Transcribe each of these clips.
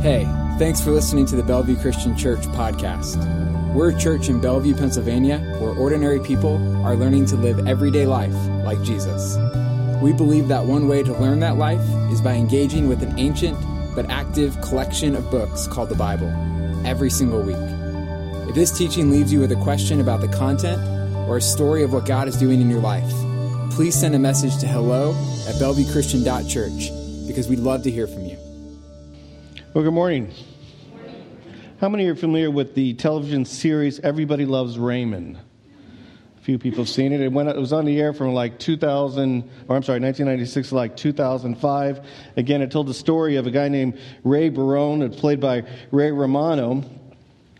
Hey, thanks for listening to the Bellevue Christian Church podcast. We're a church in Bellevue, Pennsylvania, where ordinary people are learning to live everyday life like Jesus. We believe that one way to learn that life is by engaging with an ancient but active collection of books called the Bible every single week. If this teaching leaves you with a question about the content or a story of what God is doing in your life, please send a message to hello at bellevuechristian.church because we'd love to hear from you. Well, good morning. How many are familiar with the television series Everybody Loves Raymond? A few people have seen it. It, went, it was on the air from like 2000, or I'm sorry, 1996 to like 2005. Again, it told the story of a guy named Ray Barone, played by Ray Romano,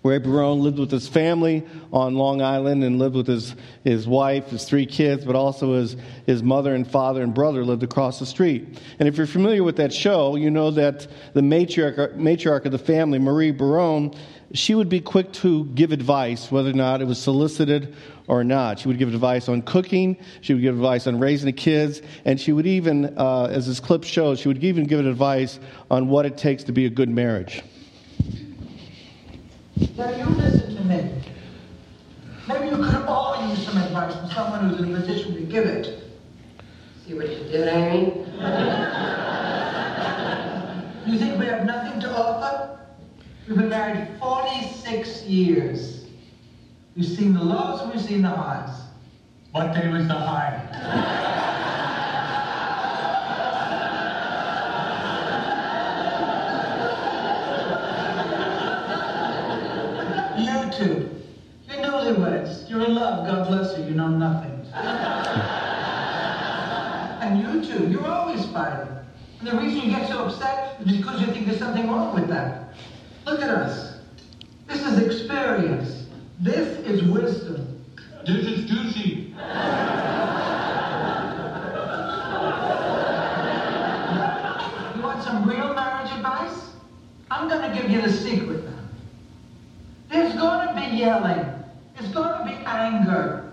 Ray Barone lived with his family on Long Island and lived with his, his wife, his three kids, but also his, his mother and father and brother lived across the street. And if you're familiar with that show, you know that the matriarch, matriarch of the family, Marie Barone, she would be quick to give advice, whether or not it was solicited or not. She would give advice on cooking, she would give advice on raising the kids, and she would even, uh, as this clip shows, she would even give advice on what it takes to be a good marriage. Now you listen to me. Maybe you could all use some advice from someone who's in a position to give it. See what you did, Irene? You think we have nothing to offer? We've been married 46 years. We've seen the lows we've seen the highs. What day was the high? love. God bless you. You know nothing. and you too, you're always fighting. And the reason you get so upset is because you think there's something wrong with that. Look at us. This is experience. This is wisdom. This is juicy. you want some real marriage advice? I'm going to give you the secret now. There's going to be yelling. There's going to be anger.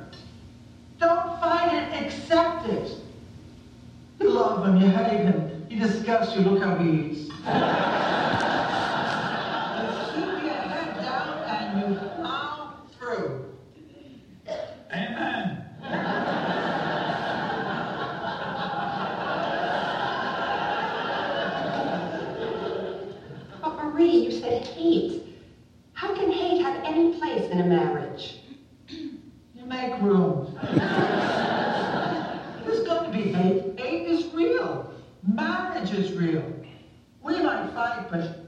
Don't fight it, accept it. You love him, you hate him, he disgusts you, look how he eats. Just keep your head down and you plow through. Amen. But Marie, you said hate. How can hate have any place in a marriage? You make room. There's going to be hate. Hate is real. Marriage is real. We might fight, but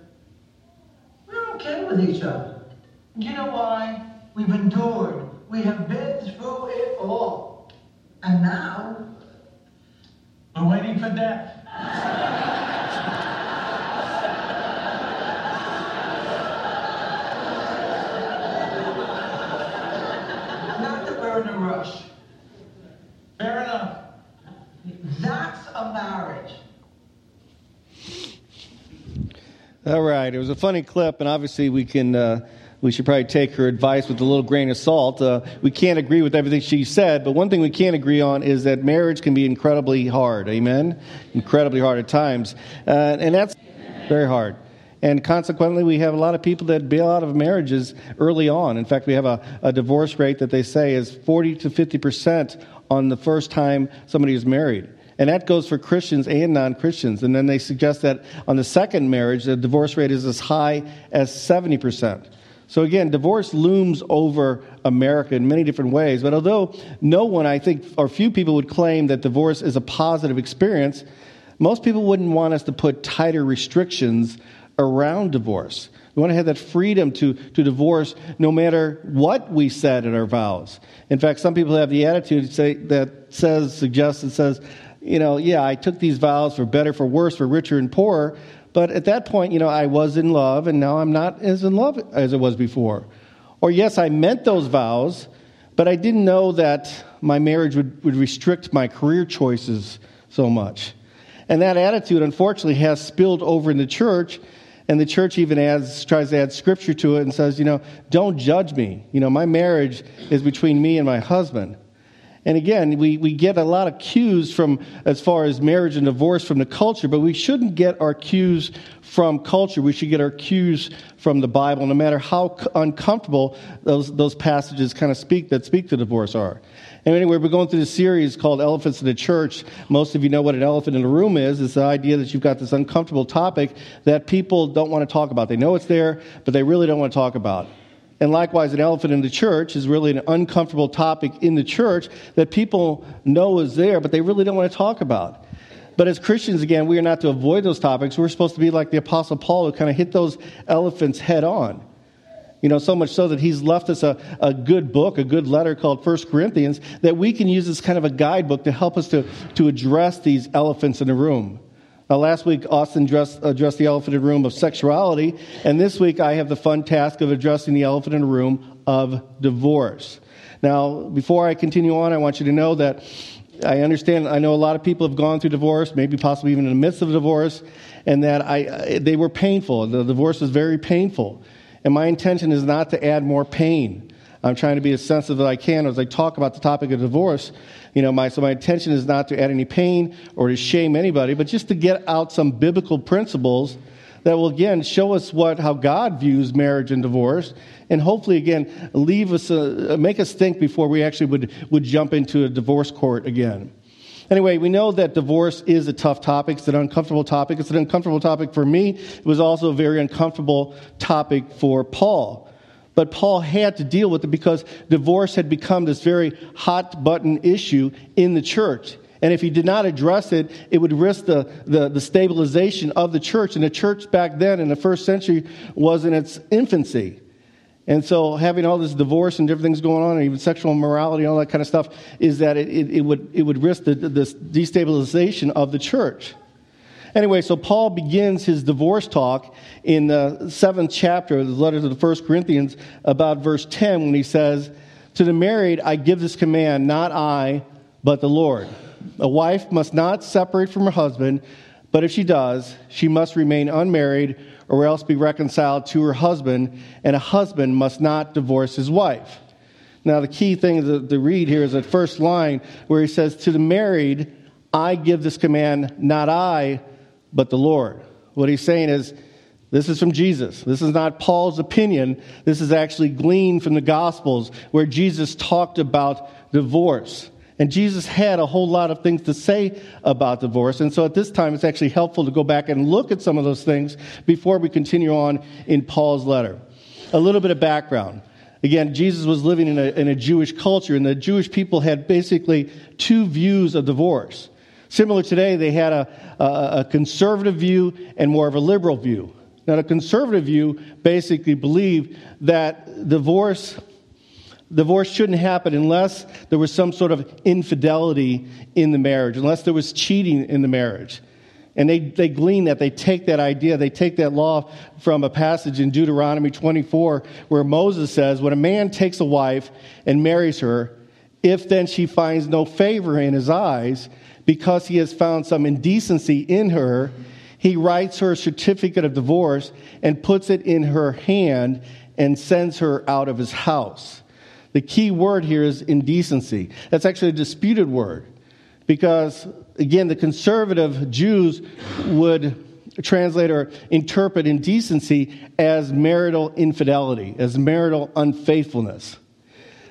we're okay with each other. You know why? We've endured. We have been through it all. And now, we're waiting for death. Not that we're in a rush. Fair enough. That's a marriage. All right, it was a funny clip, and obviously we can uh, we should probably take her advice with a little grain of salt. Uh, we can't agree with everything she said, but one thing we can agree on is that marriage can be incredibly hard. Amen, incredibly hard at times, uh, and that's very hard. And consequently, we have a lot of people that bail out of marriages early on. In fact, we have a, a divorce rate that they say is 40 to 50 percent on the first time somebody is married. And that goes for Christians and non Christians. And then they suggest that on the second marriage, the divorce rate is as high as 70%. So again, divorce looms over America in many different ways. But although no one, I think, or few people would claim that divorce is a positive experience, most people wouldn't want us to put tighter restrictions around divorce. We want to have that freedom to, to divorce no matter what we said in our vows. In fact, some people have the attitude that says, suggests, and says, you know, yeah, I took these vows for better, for worse, for richer and poorer, but at that point, you know, I was in love and now I'm not as in love as I was before. Or yes, I meant those vows, but I didn't know that my marriage would, would restrict my career choices so much. And that attitude, unfortunately, has spilled over in the church. And the church even adds, tries to add scripture to it and says, you know, don't judge me. You know, my marriage is between me and my husband. And again, we, we get a lot of cues from as far as marriage and divorce from the culture, but we shouldn't get our cues from culture. We should get our cues from the Bible, no matter how uncomfortable those, those passages kind of speak that speak to divorce are. And anyway, we're going through this series called Elephants in the Church. Most of you know what an elephant in the room is. It's the idea that you've got this uncomfortable topic that people don't want to talk about. They know it's there, but they really don't want to talk about. And likewise, an elephant in the church is really an uncomfortable topic in the church that people know is there, but they really don't want to talk about. But as Christians, again, we are not to avoid those topics. We're supposed to be like the Apostle Paul, who kind of hit those elephants head on. You know, so much so that he's left us a, a good book, a good letter called First Corinthians, that we can use as kind of a guidebook to help us to, to address these elephants in the room. Now, last week, Austin addressed, addressed the elephant in the room of sexuality, and this week I have the fun task of addressing the elephant in the room of divorce. Now, before I continue on, I want you to know that I understand, I know a lot of people have gone through divorce, maybe possibly even in the midst of divorce, and that I, they were painful. The divorce was very painful. And my intention is not to add more pain. I'm trying to be as sensitive as I can as I talk about the topic of divorce. You know, my, so my intention is not to add any pain or to shame anybody, but just to get out some biblical principles that will again show us what how God views marriage and divorce, and hopefully again leave us uh, make us think before we actually would would jump into a divorce court again. Anyway, we know that divorce is a tough topic. It's an uncomfortable topic. It's an uncomfortable topic for me. It was also a very uncomfortable topic for Paul. But Paul had to deal with it because divorce had become this very hot button issue in the church. And if he did not address it, it would risk the, the, the, stabilization of the church. And the church back then in the first century was in its infancy. And so having all this divorce and different things going on, and even sexual immorality and all that kind of stuff, is that it, it, it would, it would risk the, the destabilization of the church. Anyway, so Paul begins his divorce talk in the seventh chapter of the letter to the First Corinthians, about verse 10, when he says, To the married I give this command, not I, but the Lord. A wife must not separate from her husband, but if she does, she must remain unmarried or else be reconciled to her husband, and a husband must not divorce his wife. Now, the key thing to, to read here is that first line where he says, To the married, I give this command, not I, but the Lord. What he's saying is, this is from Jesus. This is not Paul's opinion. This is actually gleaned from the Gospels where Jesus talked about divorce. And Jesus had a whole lot of things to say about divorce. And so at this time, it's actually helpful to go back and look at some of those things before we continue on in Paul's letter. A little bit of background. Again, Jesus was living in a, in a Jewish culture, and the Jewish people had basically two views of divorce. Similar today, they had a, a, a conservative view and more of a liberal view. Now, the conservative view basically believed that divorce, divorce shouldn't happen unless there was some sort of infidelity in the marriage, unless there was cheating in the marriage. And they, they glean that, they take that idea, they take that law from a passage in Deuteronomy 24 where Moses says, When a man takes a wife and marries her, if then she finds no favor in his eyes, because he has found some indecency in her, he writes her a certificate of divorce and puts it in her hand and sends her out of his house. The key word here is indecency. That's actually a disputed word because, again, the conservative Jews would translate or interpret indecency as marital infidelity, as marital unfaithfulness.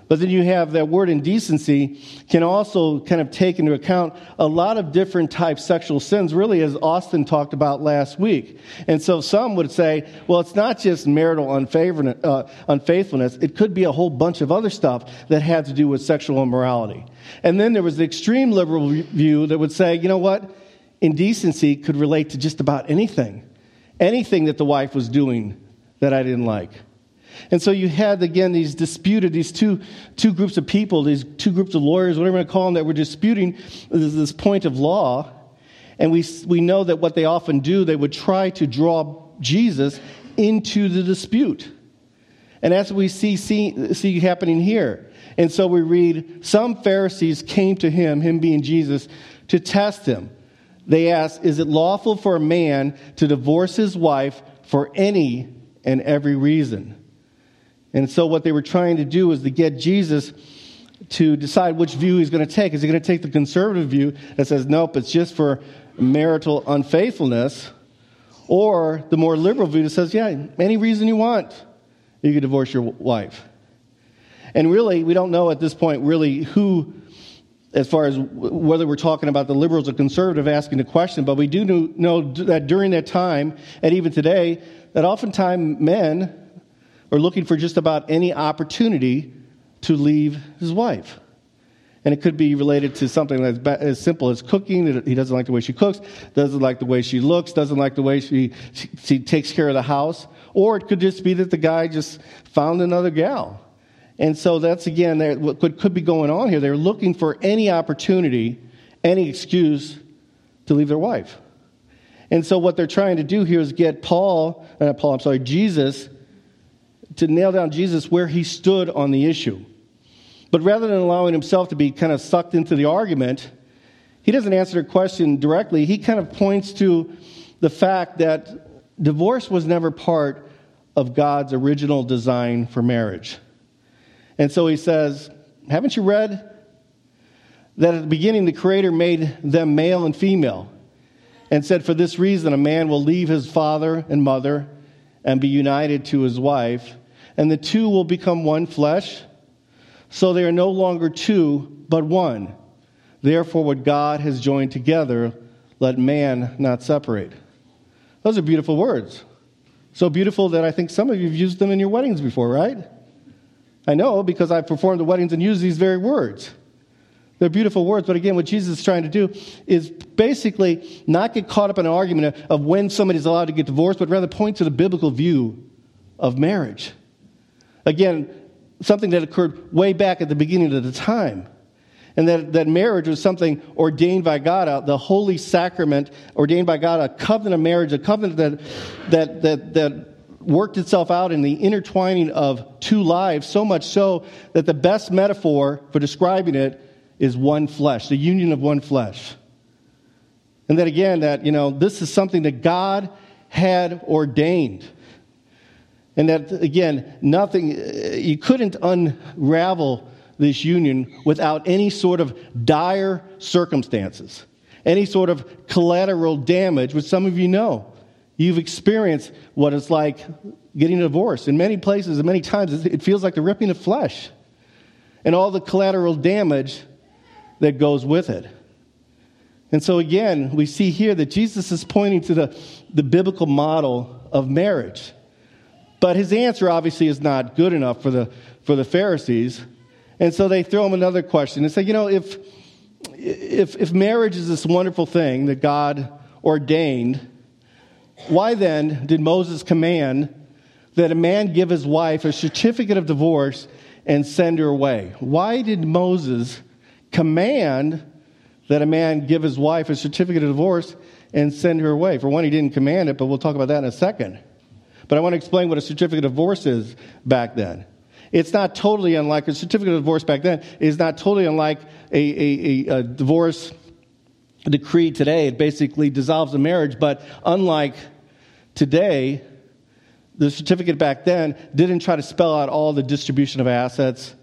But then you have that word indecency can also kind of take into account a lot of different types sexual sins, really, as Austin talked about last week. And so some would say, well, it's not just marital uh, unfaithfulness, it could be a whole bunch of other stuff that had to do with sexual immorality. And then there was the extreme liberal view that would say, you know what? Indecency could relate to just about anything. Anything that the wife was doing that I didn't like. And so you had, again, these disputed, these two, two groups of people, these two groups of lawyers, whatever you want to call them, that were disputing this, point of law. And we, we know that what they often do, they would try to draw Jesus into the dispute. And that's what we see, see, see happening here. And so we read, some Pharisees came to him, him being Jesus, to test him. They asked, Is it lawful for a man to divorce his wife for any and every reason? And so, what they were trying to do was to get Jesus to decide which view he's going to take. Is he going to take the conservative view that says, nope, it's just for marital unfaithfulness? Or the more liberal view that says, yeah, any reason you want, you can divorce your wife. And really, we don't know at this point really who, as far as whether we're talking about the liberals or conservative asking the question, but we do know that during that time, and even today, that oftentimes men are looking for just about any opportunity to leave his wife. And it could be related to something as, as simple as cooking. He doesn't like the way she cooks, doesn't like the way she looks, doesn't like the way she, she, she takes care of the house. Or it could just be that the guy just found another gal. And so that's again what could, be going on here. They're looking for any opportunity, any excuse to leave their wife. And so what they're trying to do here is get Paul, uh, Paul, I'm sorry, Jesus, to nail down Jesus where he stood on the issue. But rather than allowing himself to be kind of sucked into the argument, he doesn't answer the question directly. He kind of points to the fact that divorce was never part of God's original design for marriage. And so he says, Haven't you read that at the beginning the Creator made them male and female and said, For this reason, a man will leave his father and mother and be united to his wife, and the two will become one flesh? So they are no longer two, but one. Therefore, what God has joined together, let man not separate. Those are beautiful words. So beautiful that I think some of you have used them in your weddings before, right? I know because I've performed the weddings and used these very words. They're beautiful words, but again, what Jesus is trying to do is basically not get caught up in an argument of when somebody's allowed to get divorced, but rather point to the biblical view of marriage. Again, something that occurred way back at the beginning of the time. And that, that marriage was something ordained by God, the holy sacrament ordained by God, a covenant of marriage, a covenant that, that, that, that worked itself out in the intertwining of two lives, so much so that the best metaphor for describing it is one flesh, the union of one flesh. And that again, that, you know, this is something that God had ordained. And that, again, nothing, uh, you couldn't unravel this union without any sort of dire circumstances, any sort of collateral damage, which some of you know. You've experienced what it's like getting a divorce. In many places and many times, it feels like the ripping of flesh and all the collateral damage that goes with it. And so, again, we see here that Jesus is pointing to the, the biblical model of marriage. But his answer obviously is not good enough for the, for the Pharisees. And so they throw him another question and say, you know, if, if, if marriage is this wonderful thing that God ordained, why then did Moses command that a man give his wife a certificate of divorce and send her away? Why did Moses command that a man give his wife a certificate of divorce and send her away? For one, he didn't command it, but we'll talk about that in a second. But I want to explain what a certificate of divorce is back then. It's not totally unlike a certificate of divorce back then is not totally unlike a, a, a, a divorce decree today. It basically dissolves a marriage, but unlike today, the certificate back then didn't try to spell out all the distribution of assets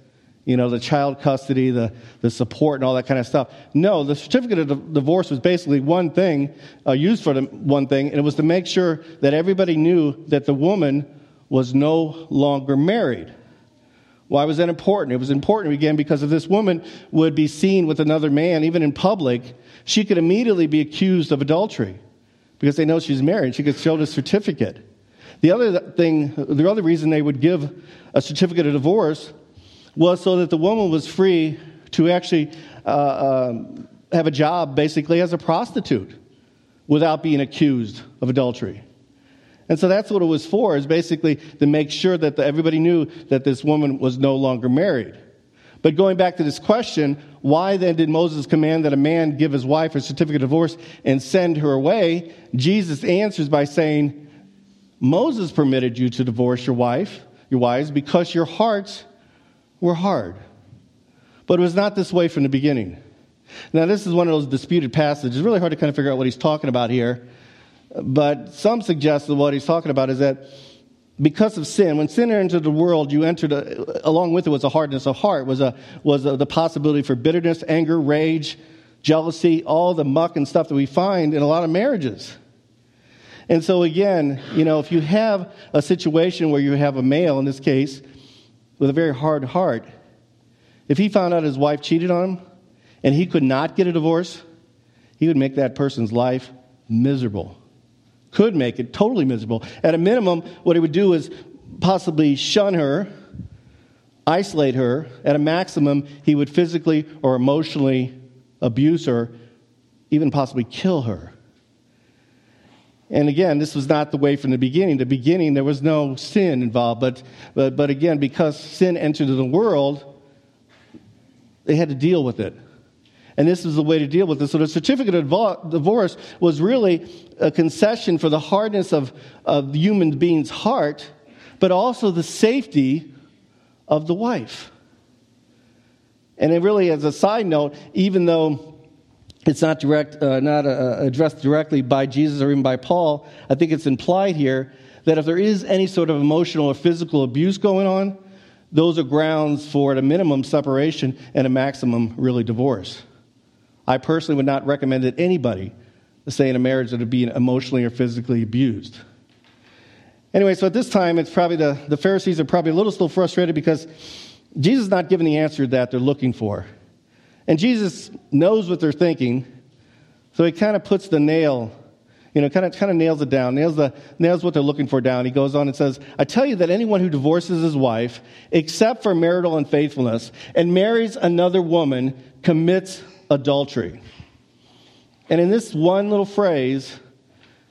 you know, the child custody, the, the support, and all that kind of stuff. No, the certificate of divorce was basically one thing, uh, used for the one thing, and it was to make sure that everybody knew that the woman was no longer married. Why was that important? It was important again because if this woman would be seen with another man, even in public, she could immediately be accused of adultery because they know she's married. She could show the certificate. The other thing, the other reason they would give a certificate of divorce was so that the woman was free to actually uh, uh, have a job basically as a prostitute without being accused of adultery. And so that's what it was for, is basically to make sure that the, everybody knew that this woman was no longer married. But going back to this question, why then did Moses command that a man give his wife a certificate of divorce and send her away? Jesus answers by saying, Moses permitted you to divorce your wife, your wives, because your hearts were hard. But it was not this way from the beginning. Now, this is one of those disputed passages. It's really hard to kind of figure out what he's talking about here. But some suggest that what he's talking about is that because of sin, when sin entered the world, you entered a, along with it was a hardness of heart, was a was a, the possibility for bitterness, anger, rage, jealousy, all the muck and stuff that we find in a lot of marriages. And so again, you know, if you have a situation where you have a male in this case with a very hard heart, if he found out his wife cheated on him and he could not get a divorce, he would make that person's life miserable could make it totally miserable. At a minimum, what he would do is possibly shun her, isolate her. At a maximum, he would physically or emotionally abuse her, even possibly kill her. And again, this was not the way from the beginning. The beginning, there was no sin involved. But, but, but again, because sin entered the world, they had to deal with it. And this is the way to deal with it. So the certificate of divorce was really a concession for the hardness of, of the human being's heart, but also the safety of the wife. And it really, as a side note, even though it's not direct, uh, not uh, addressed directly by Jesus or even by Paul, I think it's implied here that if there is any sort of emotional or physical abuse going on, those are grounds for, at a minimum, separation and a maximum, really, divorce. I personally would not recommend that anybody stay in a marriage that would be emotionally or physically abused. Anyway, so at this time, it's probably the, the Pharisees are probably a little still frustrated because Jesus is not giving the answer that they're looking for. And Jesus knows what they're thinking, so he kind of puts the nail, you know, kind of, kind of nails it down, nails, the, nails what they're looking for down. He goes on and says, I tell you that anyone who divorces his wife, except for marital unfaithfulness, and marries another woman, commits adultery. And in this one little phrase,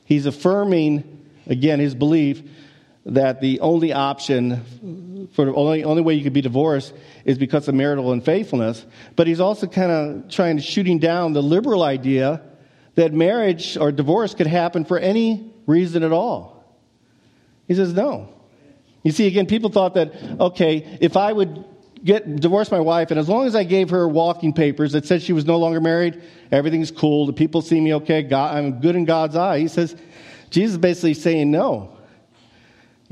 he's affirming, again, his belief that the only option for the only, only way you could be divorced is because of marital unfaithfulness. But he's also kind of trying to shooting down the liberal idea that marriage or divorce could happen for any reason at all. He says, no. You see, again, people thought that, okay, if I would get divorced my wife, and as long as I gave her walking papers that said she was no longer married, everything's cool. The people see me okay. God, I'm good in God's eye. He says, Jesus is basically saying no.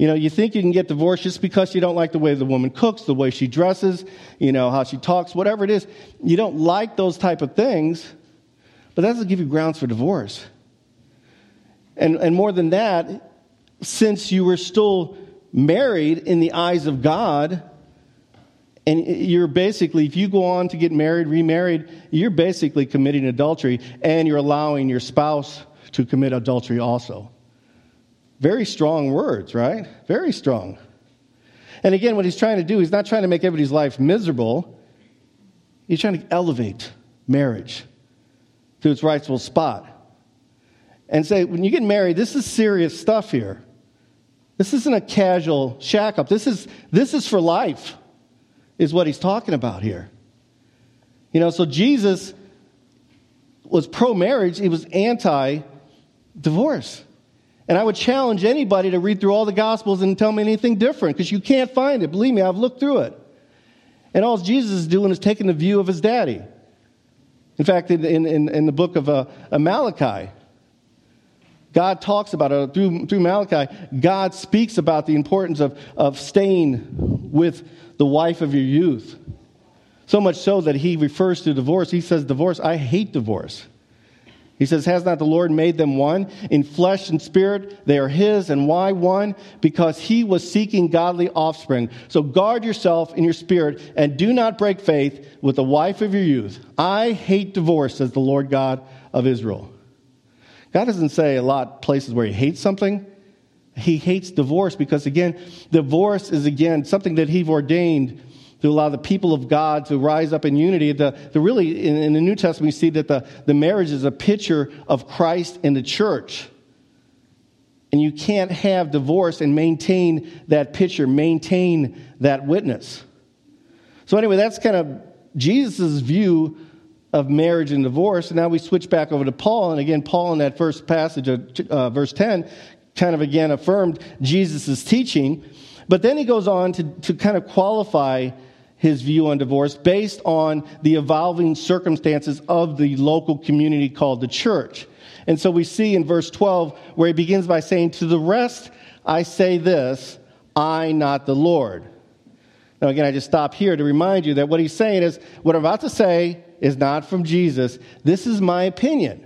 You know, you think you can get divorced just because you don't like the way the woman cooks, the way she dresses, you know, how she talks, whatever it is. You don't like those type of things, but that doesn't give you grounds for divorce. And, and more than that, since you were still married in the eyes of God, and you're basically, if you go on to get married, remarried, you're basically committing adultery and you're allowing your spouse to commit adultery also. Very strong words, right? Very strong. And again, what he's trying to do, he's not trying to make everybody's life miserable. He's trying to elevate marriage to its rightful spot. And say, when you get married, this is serious stuff here. This isn't a casual shack up. This is, this is for life is what he's talking about here. You know, so Jesus was pro marriage, he was anti divorce. And I would challenge anybody to read through all the Gospels and tell me anything different because you can't find it. Believe me, I've looked through it. And all Jesus is doing is taking the view of his daddy. In fact, in, in, in the book of uh, Malachi, God talks about it through, through Malachi. God speaks about the importance of, of staying with the wife of your youth. So much so that he refers to divorce. He says, Divorce, I hate divorce. He says, Has not the Lord made them one? In flesh and spirit, they are his. And why one? Because he was seeking godly offspring. So guard yourself in your spirit and do not break faith with the wife of your youth. I hate divorce, says the Lord God of Israel. God doesn't say a lot places where he hates something. He hates divorce because, again, divorce is, again, something that he's ordained to allow the people of God to rise up in unity. The, the really, in, in the New Testament, we see that the, the marriage is a picture of Christ and the church. And you can't have divorce and maintain that picture, maintain that witness. So, anyway, that's kind of Jesus' view of marriage and divorce. And now we switch back over to Paul. And again, Paul in that first passage of uh, verse 10 kind of again affirmed Jesus' teaching. But then he goes on to, to kind of qualify his view on divorce based on the evolving circumstances of the local community called the church. And so we see in verse 12 where he begins by saying, To the rest I say this I, not the Lord. Now, again, I just stop here to remind you that what he's saying is what I'm about to say is not from Jesus. This is my opinion.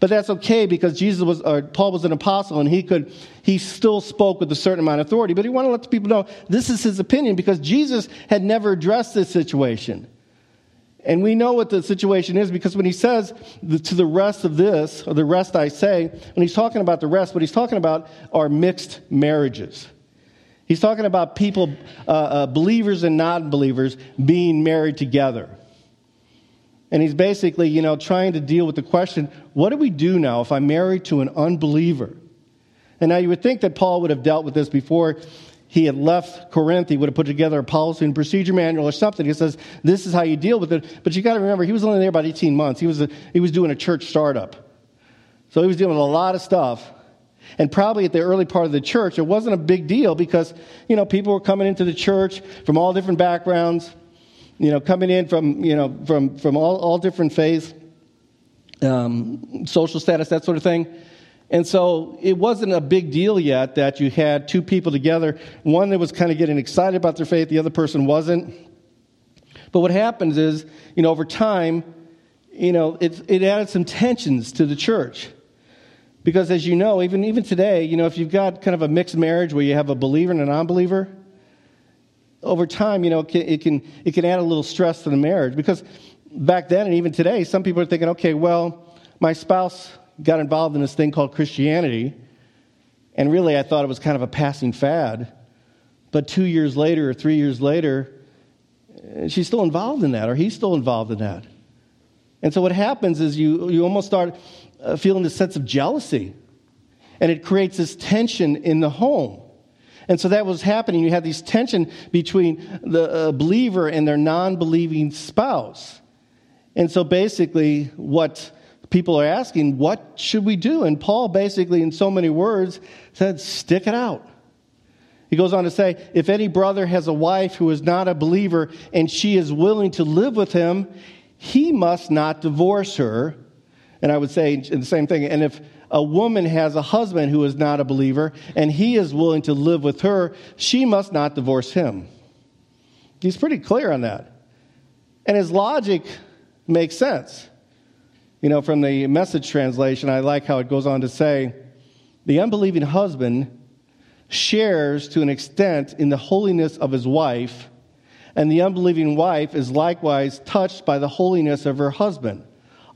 But that's okay because Jesus was, or Paul was an apostle and he could, he still spoke with a certain amount of authority. But he wanted to let the people know this is his opinion because Jesus had never addressed this situation. And we know what the situation is because when he says to the rest of this, or the rest I say, when he's talking about the rest, what he's talking about are mixed marriages. He's talking about people, uh, uh, believers and non believers, being married together. And he's basically, you know, trying to deal with the question what do we do now if I'm married to an unbeliever? And now you would think that Paul would have dealt with this before he had left Corinth. He would have put together a policy and procedure manual or something. He says, this is how you deal with it. But you got to remember, he was only there about 18 months. He was, a, he was doing a church startup. So he was dealing with a lot of stuff. And probably at the early part of the church, it wasn't a big deal because, you know, people were coming into the church from all different backgrounds you know, coming in from, you know, from, from all, all different faiths, um, social status, that sort of thing. And so it wasn't a big deal yet that you had two people together, one that was kind of getting excited about their faith, the other person wasn't. But what happens is, you know, over time, you know, it, it added some tensions to the church. Because as you know, even, even today, you know, if you've got kind of a mixed marriage where you have a believer and a non believer, over time, you know, it can, it can, it can add a little stress to the marriage. Because back then and even today, some people are thinking, okay, well, my spouse got involved in this thing called Christianity, and really I thought it was kind of a passing fad. But two years later or three years later, she's still involved in that, or he's still involved in that. And so what happens is you, you almost start uh, feeling this sense of jealousy, and it creates this tension in the home. And so that was happening. You had this tension between the uh, believer and their non believing spouse. And so basically, what people are asking, what should we do? And Paul basically, in so many words, said, stick it out. He goes on to say, if any brother has a wife who is not a believer and she is willing to live with him, he must not divorce her. And I would say the same thing. And if a woman has a husband who is not a believer and he is willing to live with her, she must not divorce him. He's pretty clear on that. And his logic makes sense. You know, from the message translation, I like how it goes on to say the unbelieving husband shares to an extent in the holiness of his wife, and the unbelieving wife is likewise touched by the holiness of her husband.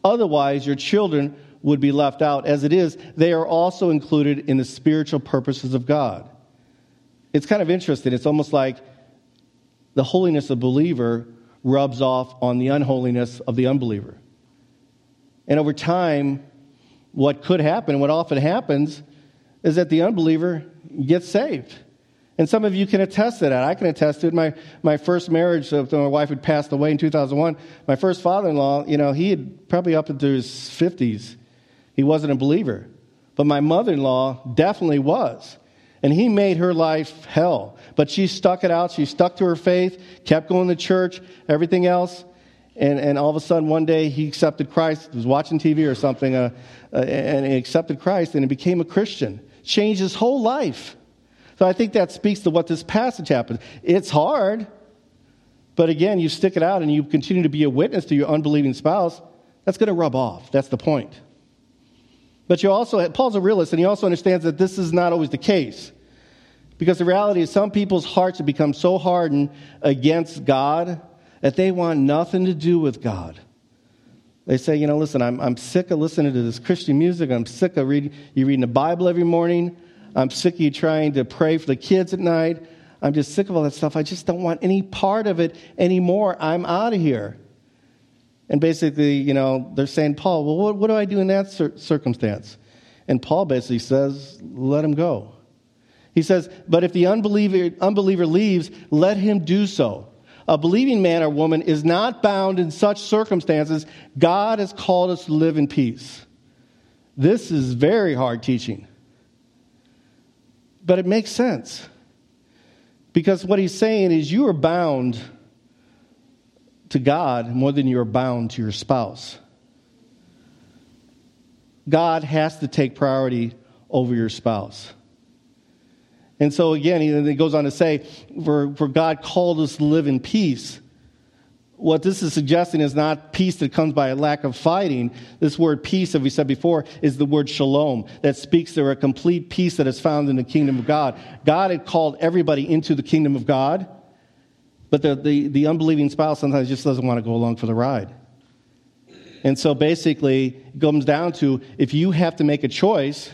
Otherwise, your children would be left out. As it is, they are also included in the spiritual purposes of God. It's kind of interesting. It's almost like the holiness of believer rubs off on the unholiness of the unbeliever. And over time, what could happen, what often happens, is that the unbeliever gets saved. And some of you can attest to that. I can attest to it. My, my first marriage, so my wife had passed away in 2001, my first father in law, you know, he had probably up into his 50s. He wasn't a believer. But my mother in law definitely was. And he made her life hell. But she stuck it out. She stuck to her faith, kept going to church, everything else. And, and all of a sudden, one day, he accepted Christ, was watching TV or something, uh, uh, and he accepted Christ and he became a Christian. Changed his whole life. So I think that speaks to what this passage happens. It's hard, but again, you stick it out and you continue to be a witness to your unbelieving spouse, that's going to rub off. That's the point. But you also, Paul's a realist, and he also understands that this is not always the case. Because the reality is, some people's hearts have become so hardened against God that they want nothing to do with God. They say, you know, listen, I'm, I'm sick of listening to this Christian music. I'm sick of reading, you reading the Bible every morning. I'm sick of you trying to pray for the kids at night. I'm just sick of all that stuff. I just don't want any part of it anymore. I'm out of here. And basically, you know, they're saying, Paul, well, what, what do I do in that cir- circumstance? And Paul basically says, let him go. He says, but if the unbeliever, unbeliever leaves, let him do so. A believing man or woman is not bound in such circumstances. God has called us to live in peace. This is very hard teaching. But it makes sense. Because what he's saying is you are bound to God more than you're bound to your spouse. God has to take priority over your spouse. And so again, he goes on to say, for, for God called us to live in peace. What this is suggesting is not peace that comes by a lack of fighting. This word peace, as we said before, is the word shalom that speaks to a complete peace that is found in the kingdom of God. God had called everybody into the kingdom of God, but the, the, the unbelieving spouse sometimes just doesn't want to go along for the ride. And so basically, it comes down to if you have to make a choice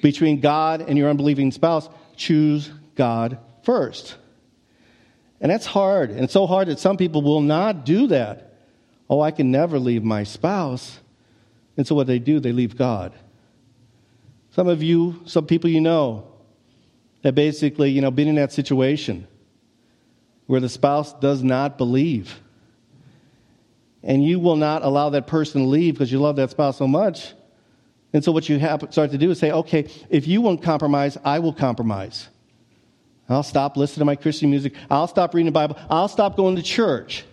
between God and your unbelieving spouse, choose God first. And that's hard. And so hard that some people will not do that. Oh, I can never leave my spouse. And so what they do, they leave God. Some of you, some people you know, have basically, you know, been in that situation where the spouse does not believe. And you will not allow that person to leave because you love that spouse so much. And so what you have, start to do is say, okay, if you won't compromise, I will compromise. I'll stop listening to my Christian music. I'll stop reading the Bible. I'll stop going to church.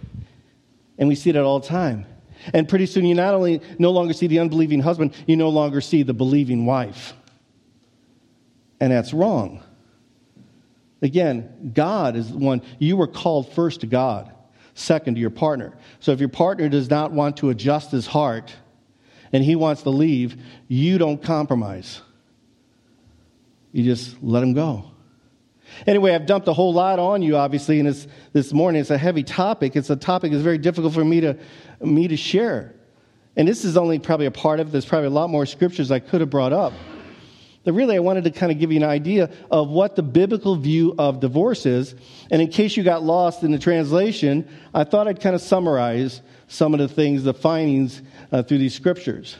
And we see that all the time. And pretty soon you not only no longer see the unbelieving husband, you no longer see the believing wife. And that's wrong. Again, God is the one, you were called first to God, second to your partner. So if your partner does not want to adjust his heart and he wants to leave, you don't compromise. You just let him go. Anyway, I've dumped a whole lot on you, obviously, and this, this morning. It's a heavy topic. It's a topic that's very difficult for me to, me to share. And this is only probably a part of it. There's probably a lot more scriptures I could have brought up. But really, I wanted to kind of give you an idea of what the biblical view of divorce is. And in case you got lost in the translation, I thought I'd kind of summarize some of the things, the findings uh, through these scriptures.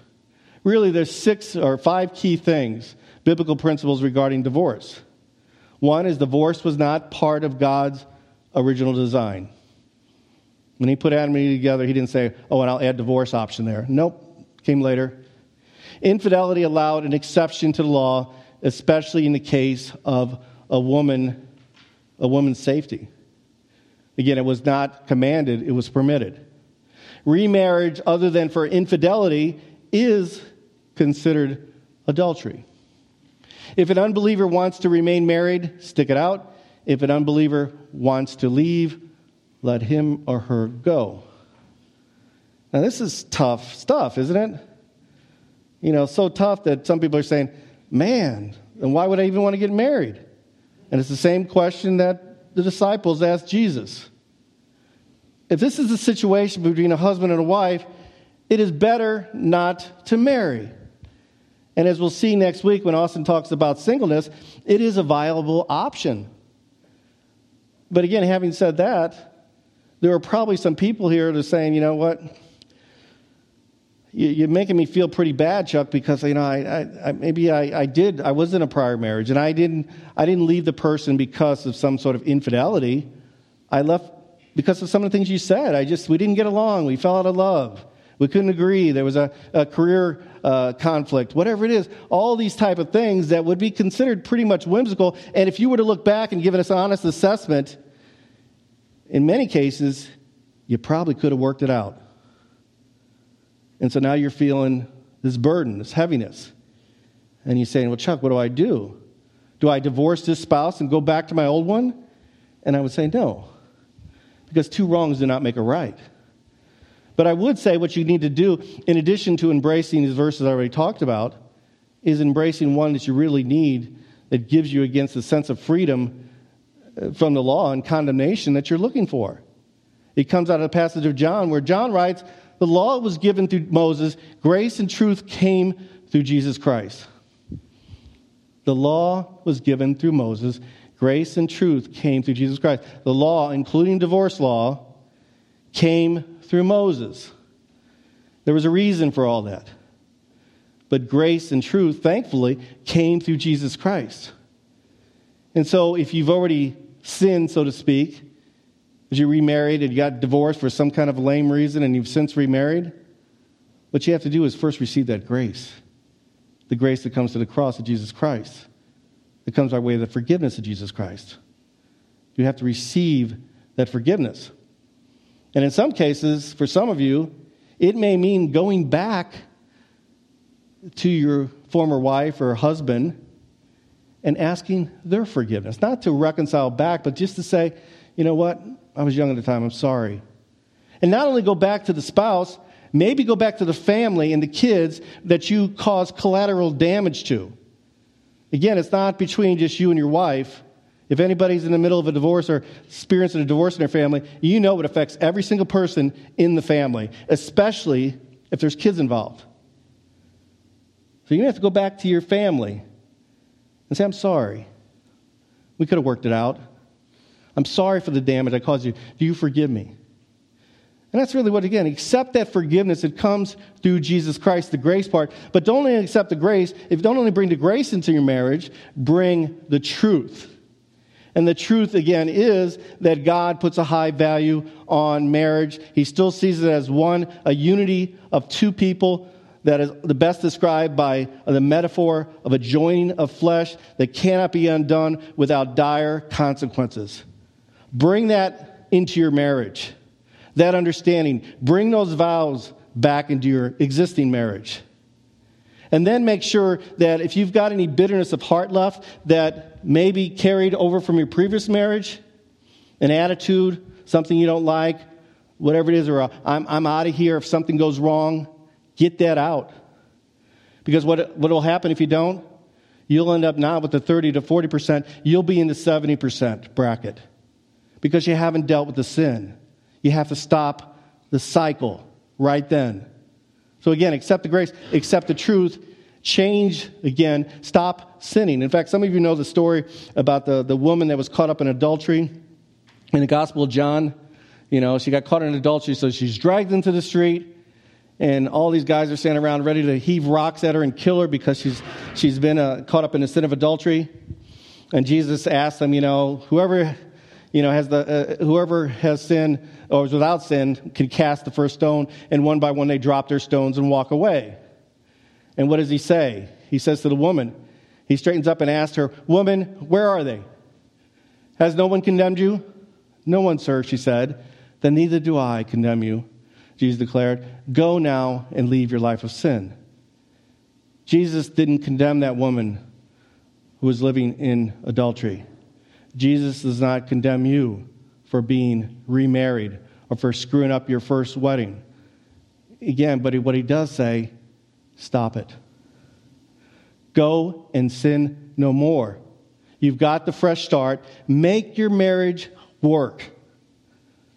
Really, there's six or five key things, biblical principles regarding divorce. One is divorce was not part of God's original design. When he put Adam and Eve together, he didn't say, oh, and I'll add divorce option there. Nope, came later. Infidelity allowed an exception to the law, especially in the case of a woman, a woman's safety. Again, it was not commanded, it was permitted. Remarriage, other than for infidelity, is considered adultery. If an unbeliever wants to remain married, stick it out. If an unbeliever wants to leave, let him or her go. Now, this is tough stuff, isn't it? You know, so tough that some people are saying, man, then why would I even want to get married? And it's the same question that the disciples asked Jesus. If this is a situation between a husband and a wife, it is better not to marry. And as we'll see next week when Austin talks about singleness, it is a viable option. But again, having said that, there are probably some people here that are saying, you know what? You're making me feel pretty bad, Chuck, because you know I, I, I maybe I, I, did I was in a prior marriage and I didn't I didn't leave the person because of some sort of infidelity. I left because of some of the things you said. I just we didn't get along. We fell out of love. We couldn't agree. There was a, a career uh, conflict, whatever it is. All these type of things that would be considered pretty much whimsical. And if you were to look back and give us an honest assessment, in many cases, you probably could have worked it out. And so now you're feeling this burden, this heaviness. And you're saying, Well, Chuck, what do I do? Do I divorce this spouse and go back to my old one? And I would say, No, because two wrongs do not make a right. But I would say what you need to do, in addition to embracing these verses I already talked about, is embracing one that you really need that gives you against the sense of freedom uh, from the law and condemnation that you're looking for. It comes out of the passage of John where John writes, The law was given through Moses, grace and truth came through Jesus Christ. The law was given through Moses, grace and truth came through Jesus Christ. The law, including divorce law, came through Moses. There was a reason for all that. But grace and truth, thankfully, came through Jesus Christ. And so, if you've already sinned, so to speak, you remarried and you got divorced for some kind of lame reason and you've since remarried, what you have to do is first receive that grace the grace that comes to the cross of Jesus Christ, that comes by way of the forgiveness of Jesus Christ. You have to receive that forgiveness. And in some cases, for some of you, it may mean going back to your former wife or husband and asking their forgiveness. Not to reconcile back, but just to say, you know what? I was young at the time. I'm sorry. And not only go back to the spouse, maybe go back to the family and the kids that you caused collateral damage to. Again, it's not between just you and your wife. If anybody's in the middle of a divorce or experiencing a divorce in their family, you know it affects every single person in the family, especially if there's kids involved. So you have to go back to your family and say, I'm sorry. We could have worked it out. I'm sorry for the damage I caused you. Do you forgive me? And that's really what, again, accept that forgiveness. It comes through Jesus Christ, the grace part. But don't only accept the grace, if don't only bring the grace into your marriage, bring the truth. And the truth, again, is that God puts a high value on marriage. He still sees it as one, a unity of two people that is the best described by the metaphor of a joining of flesh that cannot be undone without dire consequences. Bring that into your marriage, that understanding. Bring those vows back into your existing marriage. And then make sure that if you've got any bitterness of heart left that maybe carried over from your previous marriage, an attitude, something you don't like, whatever it is, or i am I'm out of here if something goes wrong, get that out. Because what what will happen if you don't? You'll end up not with the 30 to 40%, you'll be in the 70% bracket because you haven't dealt with the sin. You have to stop the cycle right then. So, again, accept the grace, accept the truth, change again, stop sinning. In fact, some of you know the story about the, the woman that was caught up in adultery in the Gospel of John. You know, she got caught in adultery, so she's dragged into the street, and all these guys are standing around ready to heave rocks at her and kill her because she's, she's been uh, caught up in the sin of adultery. And Jesus asked them, you know, whoever you know, has the, uh, whoever has sin or is without sin can cast the first stone, and one by one they drop their stones and walk away. And what does he say? He says to the woman, he straightens up and asks her, Woman, where are they? Has no one condemned you? No one, sir, she said. Then neither do I condemn you. Jesus declared, Go now and leave your life of sin. Jesus didn't condemn that woman who was living in adultery. Jesus does not condemn you for being remarried or for screwing up your first wedding. Again, but what he does say, stop it. Go and sin no more. You've got the fresh start. Make your marriage work.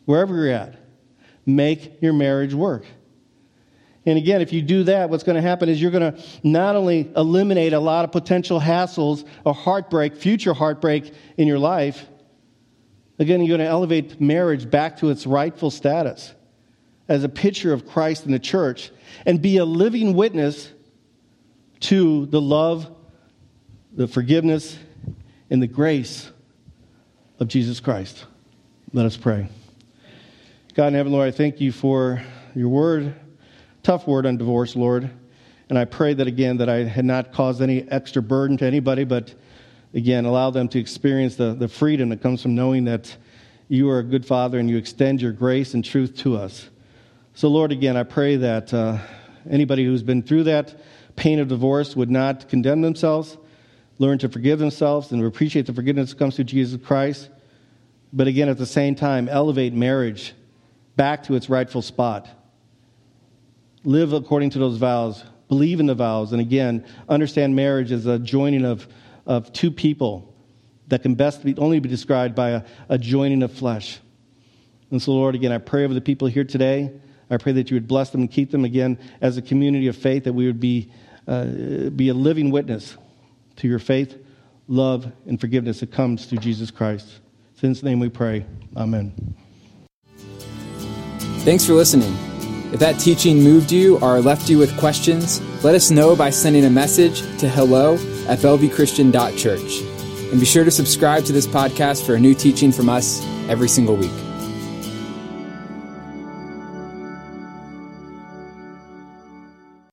Wherever you're at, make your marriage work. And again, if you do that, what's going to happen is you're going to not only eliminate a lot of potential hassles or heartbreak, future heartbreak in your life, again, you're going to elevate marriage back to its rightful status as a picture of Christ in the church and be a living witness to the love, the forgiveness, and the grace of Jesus Christ. Let us pray. God in heaven, Lord, I thank you for your word tough word on divorce, Lord. And I pray that again, that I had not caused any extra burden to anybody, but again, allow them to experience the, the freedom that comes from knowing that you are a good father and you extend your grace and truth to us. So, Lord, again, I pray that uh, anybody who's been through that pain of divorce would not condemn themselves, learn to forgive themselves, and appreciate the forgiveness that comes through Jesus Christ. But again, at the same time, elevate marriage back to its rightful spot live according to those vows, believe in the vows, and again, understand marriage as a joining of, of two people that can best be, only be described by a, a joining of flesh. And so, Lord, again, I pray over the people here today. I pray that you would bless them and keep them again as a community of faith, that we would be, uh, be a living witness to your faith, love, and forgiveness that comes through Jesus Christ. In his name we pray. Amen. Thanks for listening. If that teaching moved you or left you with questions, let us know by sending a message to hello at bellevuechristian.church. And be sure to subscribe to this podcast for a new teaching from us every single week.